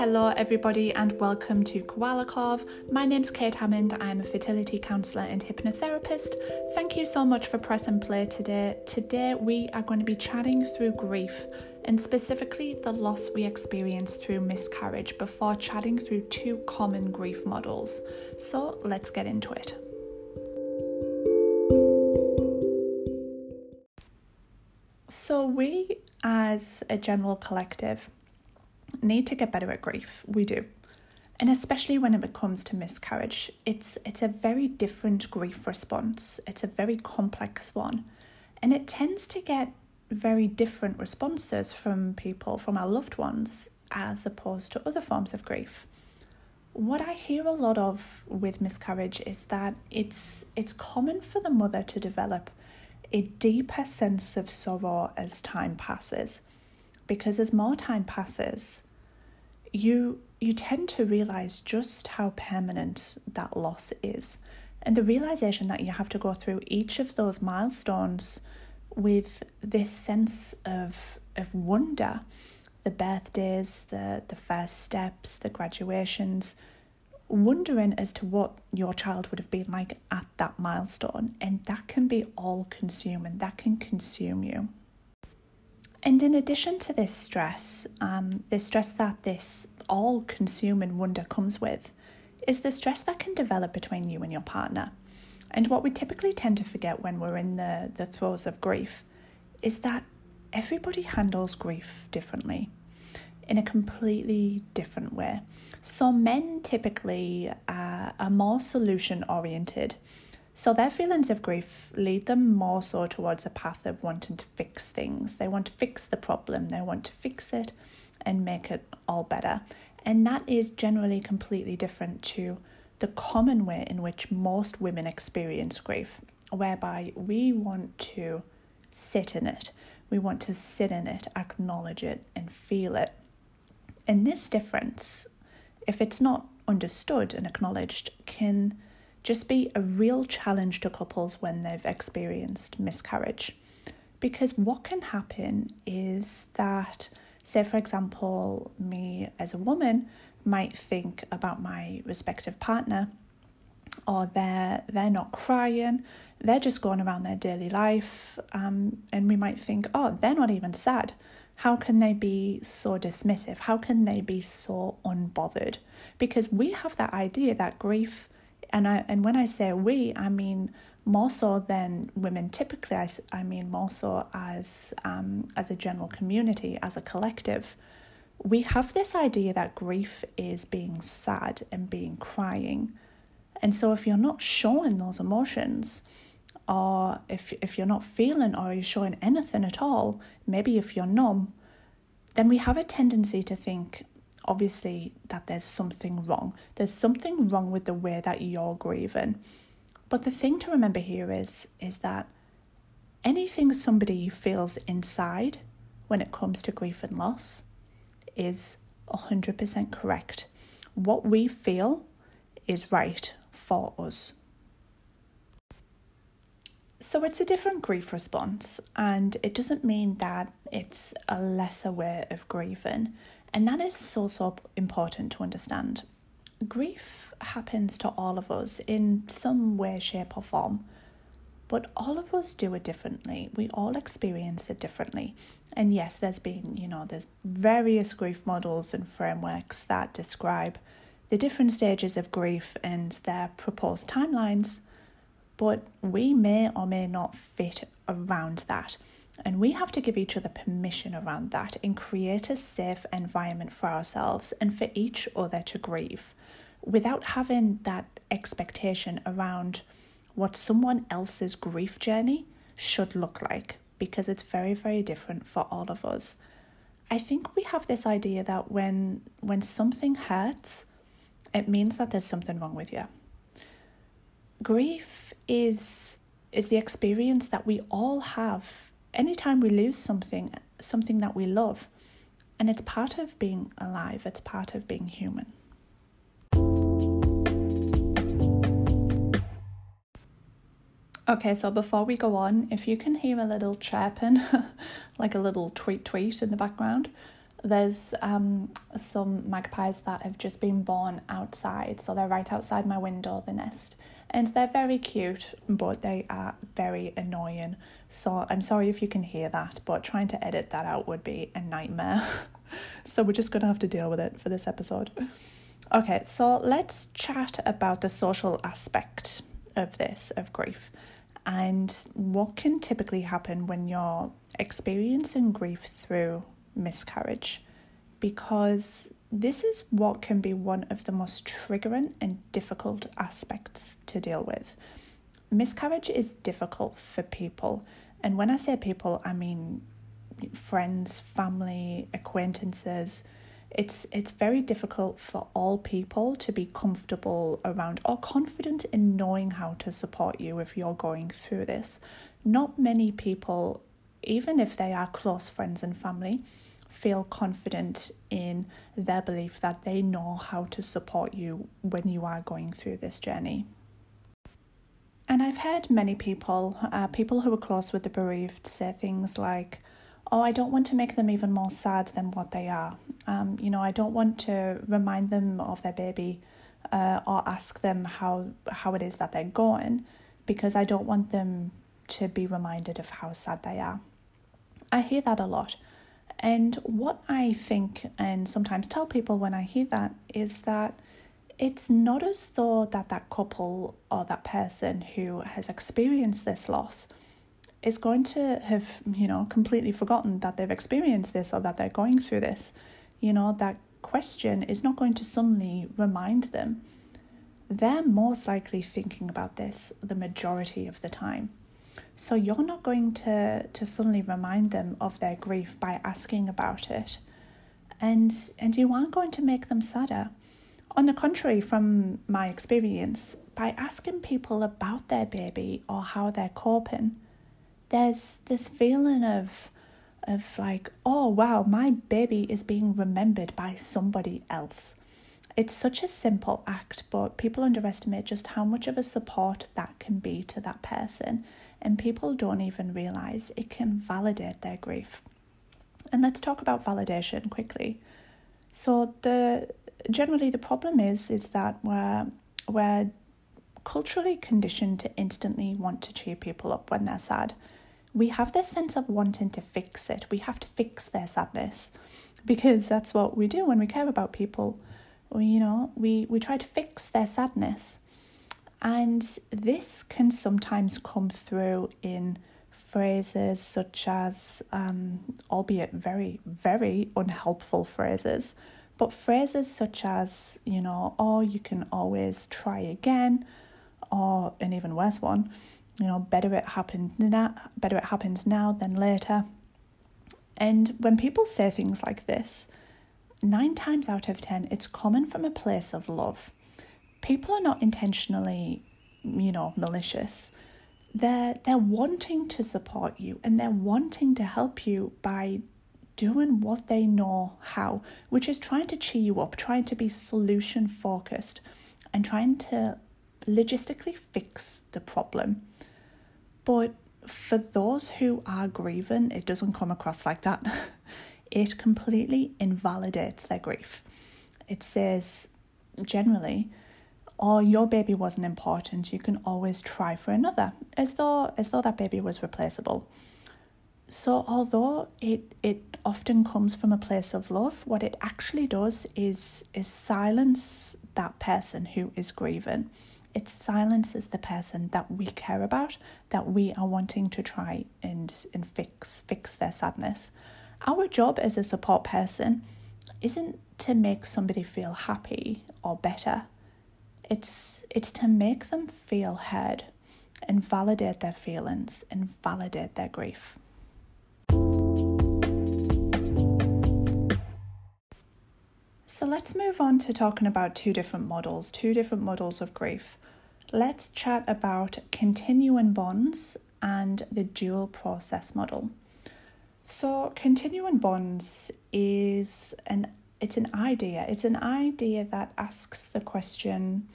Hello, everybody, and welcome to Koala Cove. My name's Kate Hammond. I'm a fertility counsellor and hypnotherapist. Thank you so much for pressing play today. Today, we are going to be chatting through grief and specifically the loss we experience through miscarriage before chatting through two common grief models. So, let's get into it. So, we as a general collective need to get better at grief. We do. And especially when it comes to miscarriage, it's it's a very different grief response. It's a very complex one. And it tends to get very different responses from people, from our loved ones, as opposed to other forms of grief. What I hear a lot of with miscarriage is that it's it's common for the mother to develop a deeper sense of sorrow as time passes. Because as more time passes, you you tend to realize just how permanent that loss is and the realization that you have to go through each of those milestones with this sense of of wonder the birthdays the the first steps the graduations wondering as to what your child would have been like at that milestone. And that can be all consuming that can consume you and in addition to this stress, um, the stress that this all consuming wonder comes with, is the stress that can develop between you and your partner. And what we typically tend to forget when we're in the, the throes of grief is that everybody handles grief differently in a completely different way. So, men typically uh, are more solution oriented so their feelings of grief lead them more so towards a path of wanting to fix things. They want to fix the problem, they want to fix it and make it all better. And that is generally completely different to the common way in which most women experience grief, whereby we want to sit in it. We want to sit in it, acknowledge it, and feel it. And this difference, if it's not understood and acknowledged, can just be a real challenge to couples when they've experienced miscarriage. Because what can happen is that, say, for example, me as a woman might think about my respective partner, or they're they're not crying, they're just going around their daily life, um, and we might think, oh, they're not even sad. How can they be so dismissive? How can they be so unbothered? Because we have that idea that grief and I and when I say we, I mean more so than women typically. I, I mean more so as um, as a general community, as a collective. We have this idea that grief is being sad and being crying, and so if you're not showing those emotions, or if if you're not feeling or you're showing anything at all, maybe if you're numb, then we have a tendency to think, obviously that there's something wrong. There's something wrong with the way that you're grieving. But the thing to remember here is is that anything somebody feels inside when it comes to grief and loss is 100% correct. What we feel is right for us. So it's a different grief response, and it doesn't mean that it's a lesser way of grieving. And that is so, so important to understand. Grief happens to all of us in some way, shape, or form, but all of us do it differently. We all experience it differently. And yes, there's been, you know, there's various grief models and frameworks that describe the different stages of grief and their proposed timelines but we may or may not fit around that. And we have to give each other permission around that and create a safe environment for ourselves and for each other to grieve without having that expectation around what someone else's grief journey should look like because it's very very different for all of us. I think we have this idea that when when something hurts it means that there's something wrong with you grief is is the experience that we all have anytime we lose something something that we love and it's part of being alive it's part of being human. Okay, so before we go on, if you can hear a little chirping, like a little tweet tweet in the background, There's um, some magpies that have just been born outside, so they're right outside my window, the nest. And they're very cute, but they are very annoying. So I'm sorry if you can hear that, but trying to edit that out would be a nightmare. so we're just going to have to deal with it for this episode. Okay, so let's chat about the social aspect of this, of grief, and what can typically happen when you're experiencing grief through miscarriage. Because this is what can be one of the most triggering and difficult aspects to deal with. Miscarriage is difficult for people, and when I say people, I mean friends, family, acquaintances it's it's very difficult for all people to be comfortable around or confident in knowing how to support you if you're going through this. Not many people, even if they are close friends and family, feel confident in their belief that they know how to support you when you are going through this journey. And I've heard many people, uh, people who are close with the bereaved, say things like, oh, I don't want to make them even more sad than what they are. Um, you know, I don't want to remind them of their baby uh, or ask them how how it is that they're going because I don't want them to be reminded of how sad they are. I hear that a lot. And what I think and sometimes tell people when I hear that is that it's not as though that that couple or that person who has experienced this loss is going to have, you know, completely forgotten that they've experienced this or that they're going through this. You know, that question is not going to suddenly remind them. They're most likely thinking about this the majority of the time. So you're not going to, to suddenly remind them of their grief by asking about it. And and you aren't going to make them sadder. On the contrary, from my experience, by asking people about their baby or how they're coping, there's this feeling of of like oh wow my baby is being remembered by somebody else it's such a simple act but people underestimate just how much of a support that can be to that person and people don't even realize it can validate their grief and let's talk about validation quickly so the generally the problem is is that we're we're culturally conditioned to instantly want to cheer people up when they're sad we have this sense of wanting to fix it. We have to fix their sadness because that's what we do when we care about people. We, you know, we, we try to fix their sadness. And this can sometimes come through in phrases such as, um, albeit very, very unhelpful phrases, but phrases such as, you know, oh, you can always try again, or an even worse one, you know, better it happened now, better it happens now than later. And when people say things like this, nine times out of ten, it's coming from a place of love. People are not intentionally, you know, malicious. They're they're wanting to support you and they're wanting to help you by doing what they know how, which is trying to cheer you up, trying to be solution focused, and trying to logistically fix the problem. But for those who are grieving, it doesn't come across like that. it completely invalidates their grief. It says, generally, oh, your baby wasn't important, you can always try for another, as though as though that baby was replaceable. So although it it often comes from a place of love, what it actually does is is silence that person who is grieving it silences the person that we care about, that we are wanting to try and, and fix, fix their sadness. Our job as a support person isn't to make somebody feel happy or better. It's it's to make them feel heard and validate their feelings and validate their grief. So let's move on to talking about two different models, two different models of grief let's chat about continuing bonds and the dual process model. So, continuing bonds is an it's an idea. It's an idea that asks the question,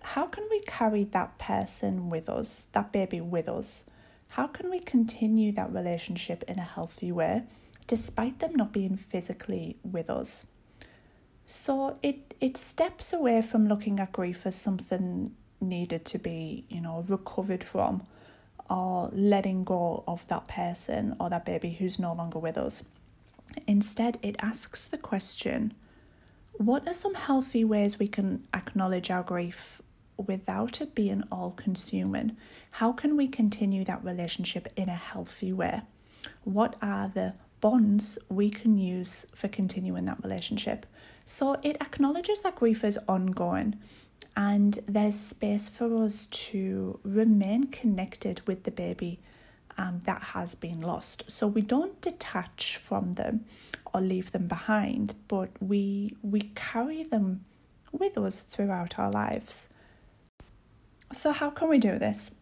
how can we carry that person with us, that baby with us? How can we continue that relationship in a healthy way despite them not being physically with us. So it, it steps away from looking at grief as something needed to be, you know, recovered from or letting go of that person or that baby who's no longer with us. Instead, it asks the question what are some healthy ways we can acknowledge our grief without it being all consuming? How can we continue that relationship in a healthy way? What are the bonds we can use for continuing that relationship? So it acknowledges that grief is ongoing and there's space for us to remain connected with the baby um, that has been lost. So we don't detach from them or leave them behind, but we we carry them with us throughout our lives. So how can we do this?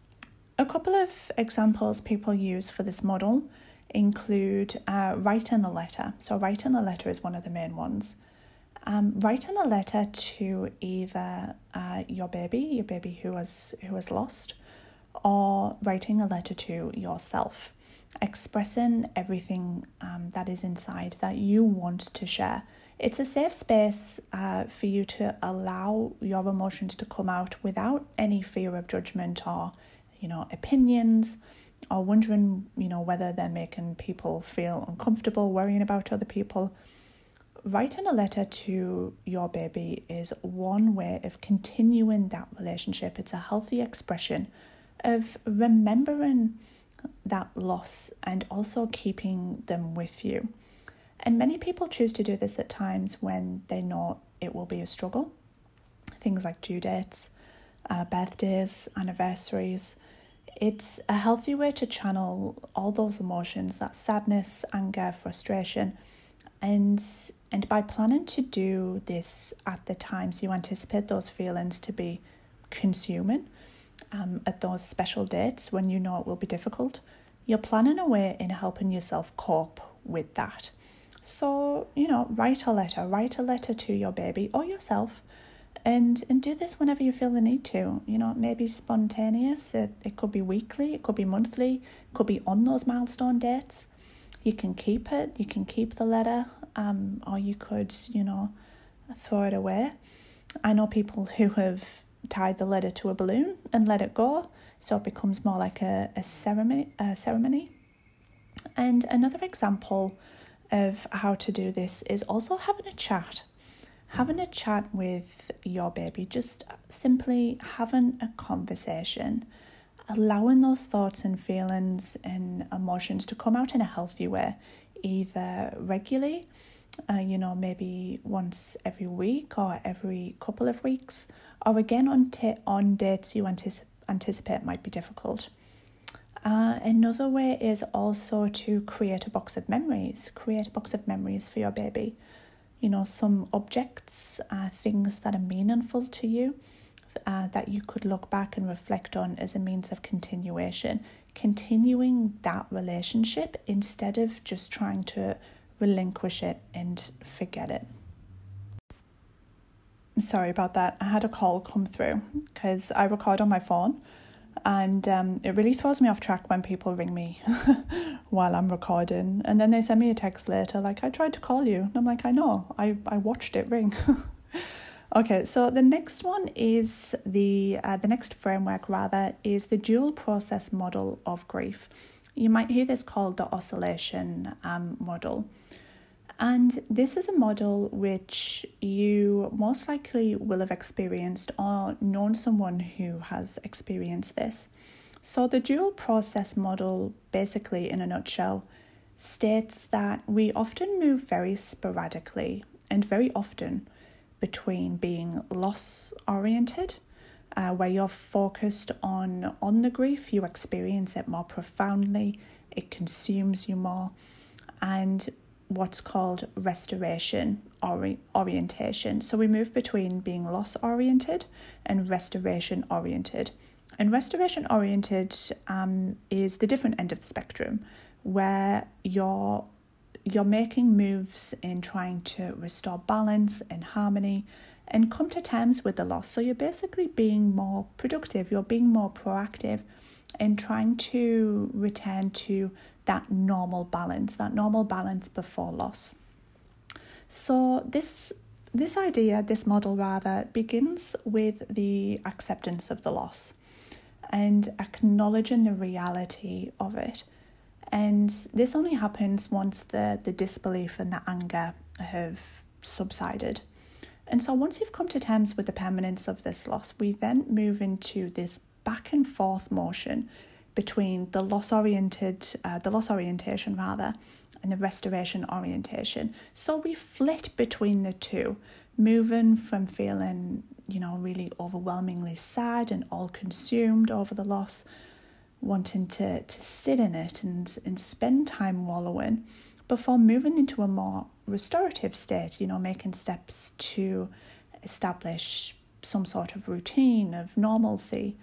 A couple of examples people use for this model include uh, writing a letter. So writing a letter is one of the main ones. Um, writing a letter to either uh, your baby, your baby who was who was lost, or writing a letter to yourself, expressing everything um, that is inside that you want to share. It's a safe space uh, for you to allow your emotions to come out without any fear of judgment or, you know, opinions or wondering, you know, whether they're making people feel uncomfortable, worrying about other people writing a letter to your baby is one way of continuing that relationship. It's a healthy expression of remembering that loss and also keeping them with you. And many people choose to do this at times when they know it will be a struggle. Things like due dates, uh, birthdays, anniversaries. It's a healthy way to channel all those emotions that sadness, anger, frustration and and by planning to do this at the times you anticipate those feelings to be consuming um, at those special dates when you know it will be difficult, you're planning a way in helping yourself cope with that. So, you know, write a letter, write a letter to your baby or yourself and and do this whenever you feel the need to. You know, maybe spontaneous. It, it could be weekly, it could be monthly, it could be on those milestone dates you can keep it, you can keep the letter, um, or you could, you know, throw it away. I know people who have tied the letter to a balloon and let it go, so it becomes more like a, a ceremony. A ceremony. And another example of how to do this is also having a chat. Having a chat with your baby, just simply having a conversation allowing those thoughts and feelings and emotions to come out in a healthy way, either regularly, uh, you know, maybe once every week or every couple of weeks, or again on, t- on dates you anticip- anticipate might be difficult. Uh, another way is also to create a box of memories. Create a box of memories for your baby. You know, some objects, uh, things that are meaningful to you uh, that you could look back and reflect on as a means of continuation, continuing that relationship instead of just trying to relinquish it and forget it. I'm sorry about that. I had a call come through because I record on my phone and um, it really throws me off track when people ring me while I'm recording and then they send me a text later like I tried to call you and I'm like I know I, I watched it ring Okay, so the next one is the uh, the next framework rather is the dual process model of grief. You might hear this called the oscillation um, model. And this is a model which you most likely will have experienced or known someone who has experienced this. So, the dual process model, basically, in a nutshell, states that we often move very sporadically and very often between being loss oriented, uh, where you're focused on on the grief, you experience it more profoundly, it consumes you more, and what's called restoration ori- orientation. So we move between being loss oriented and restoration oriented. And restoration oriented um, is the different end of the spectrum, where you're you're making moves in trying to restore balance and harmony and come to terms with the loss. So you're basically being more productive, you're being more proactive in trying to return to that normal balance, that normal balance before loss. So this this idea, this model rather, begins with the acceptance of the loss and acknowledging the reality of it. And this only happens once the, the disbelief and the anger have subsided. And so once you've come to terms with the permanence of this loss, we then move into this back and forth motion between the loss oriented, uh, the loss orientation rather, and the restoration orientation. So we flit between the two, moving from feeling, you know, really overwhelmingly sad and all consumed over the loss, wanting to, to sit in it and, and spend time wallowing before moving into a more restorative state, you know, making steps to establish some sort of routine, of normalcy,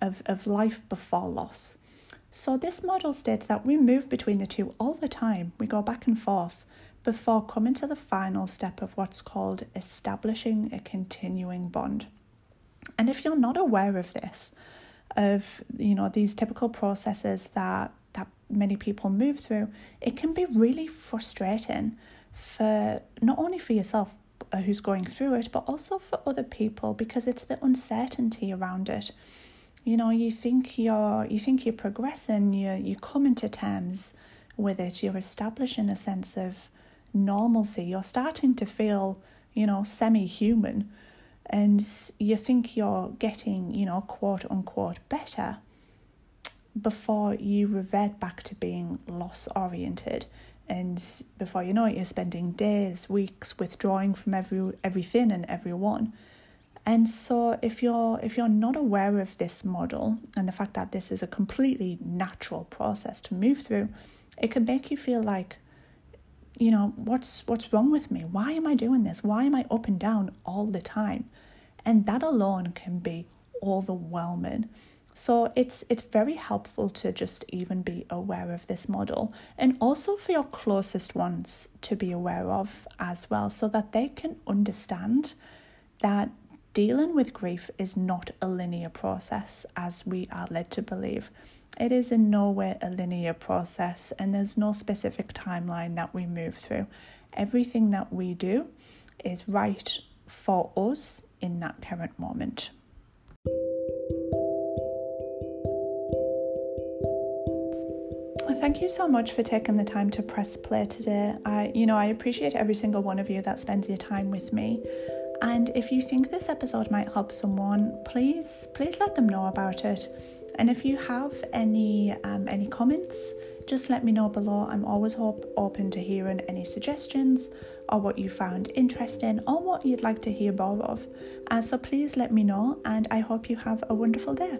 of, of life before loss. So, this model states that we move between the two all the time, we go back and forth before coming to the final step of what's called establishing a continuing bond. And if you're not aware of this, of you know these typical processes that that many people move through, it can be really frustrating for not only for yourself uh, who's going through it, but also for other people because it's the uncertainty around it. You know, you think you're you think you're progressing, you you come into terms with it, you're establishing a sense of normalcy, you're starting to feel, you know, semi human and you think you're getting, you know, quote unquote better before you revert back to being loss oriented and before you know it you're spending days weeks withdrawing from every everything and everyone. And so if you're if you're not aware of this model and the fact that this is a completely natural process to move through it can make you feel like you know what's what's wrong with me? Why am i doing this? Why am i up and down all the time? And that alone can be overwhelming. So it's it's very helpful to just even be aware of this model and also for your closest ones to be aware of as well so that they can understand that dealing with grief is not a linear process as we are led to believe. It is in no way a linear process and there's no specific timeline that we move through. Everything that we do is right for us in that current moment. thank you so much for taking the time to press play today. I, you know, I appreciate every single one of you that spends your time with me. And if you think this episode might help someone, please, please let them know about it. And if you have any um, any comments, just let me know below. I'm always hope, open to hearing any suggestions or what you found interesting or what you'd like to hear more of. Uh, so please let me know, and I hope you have a wonderful day.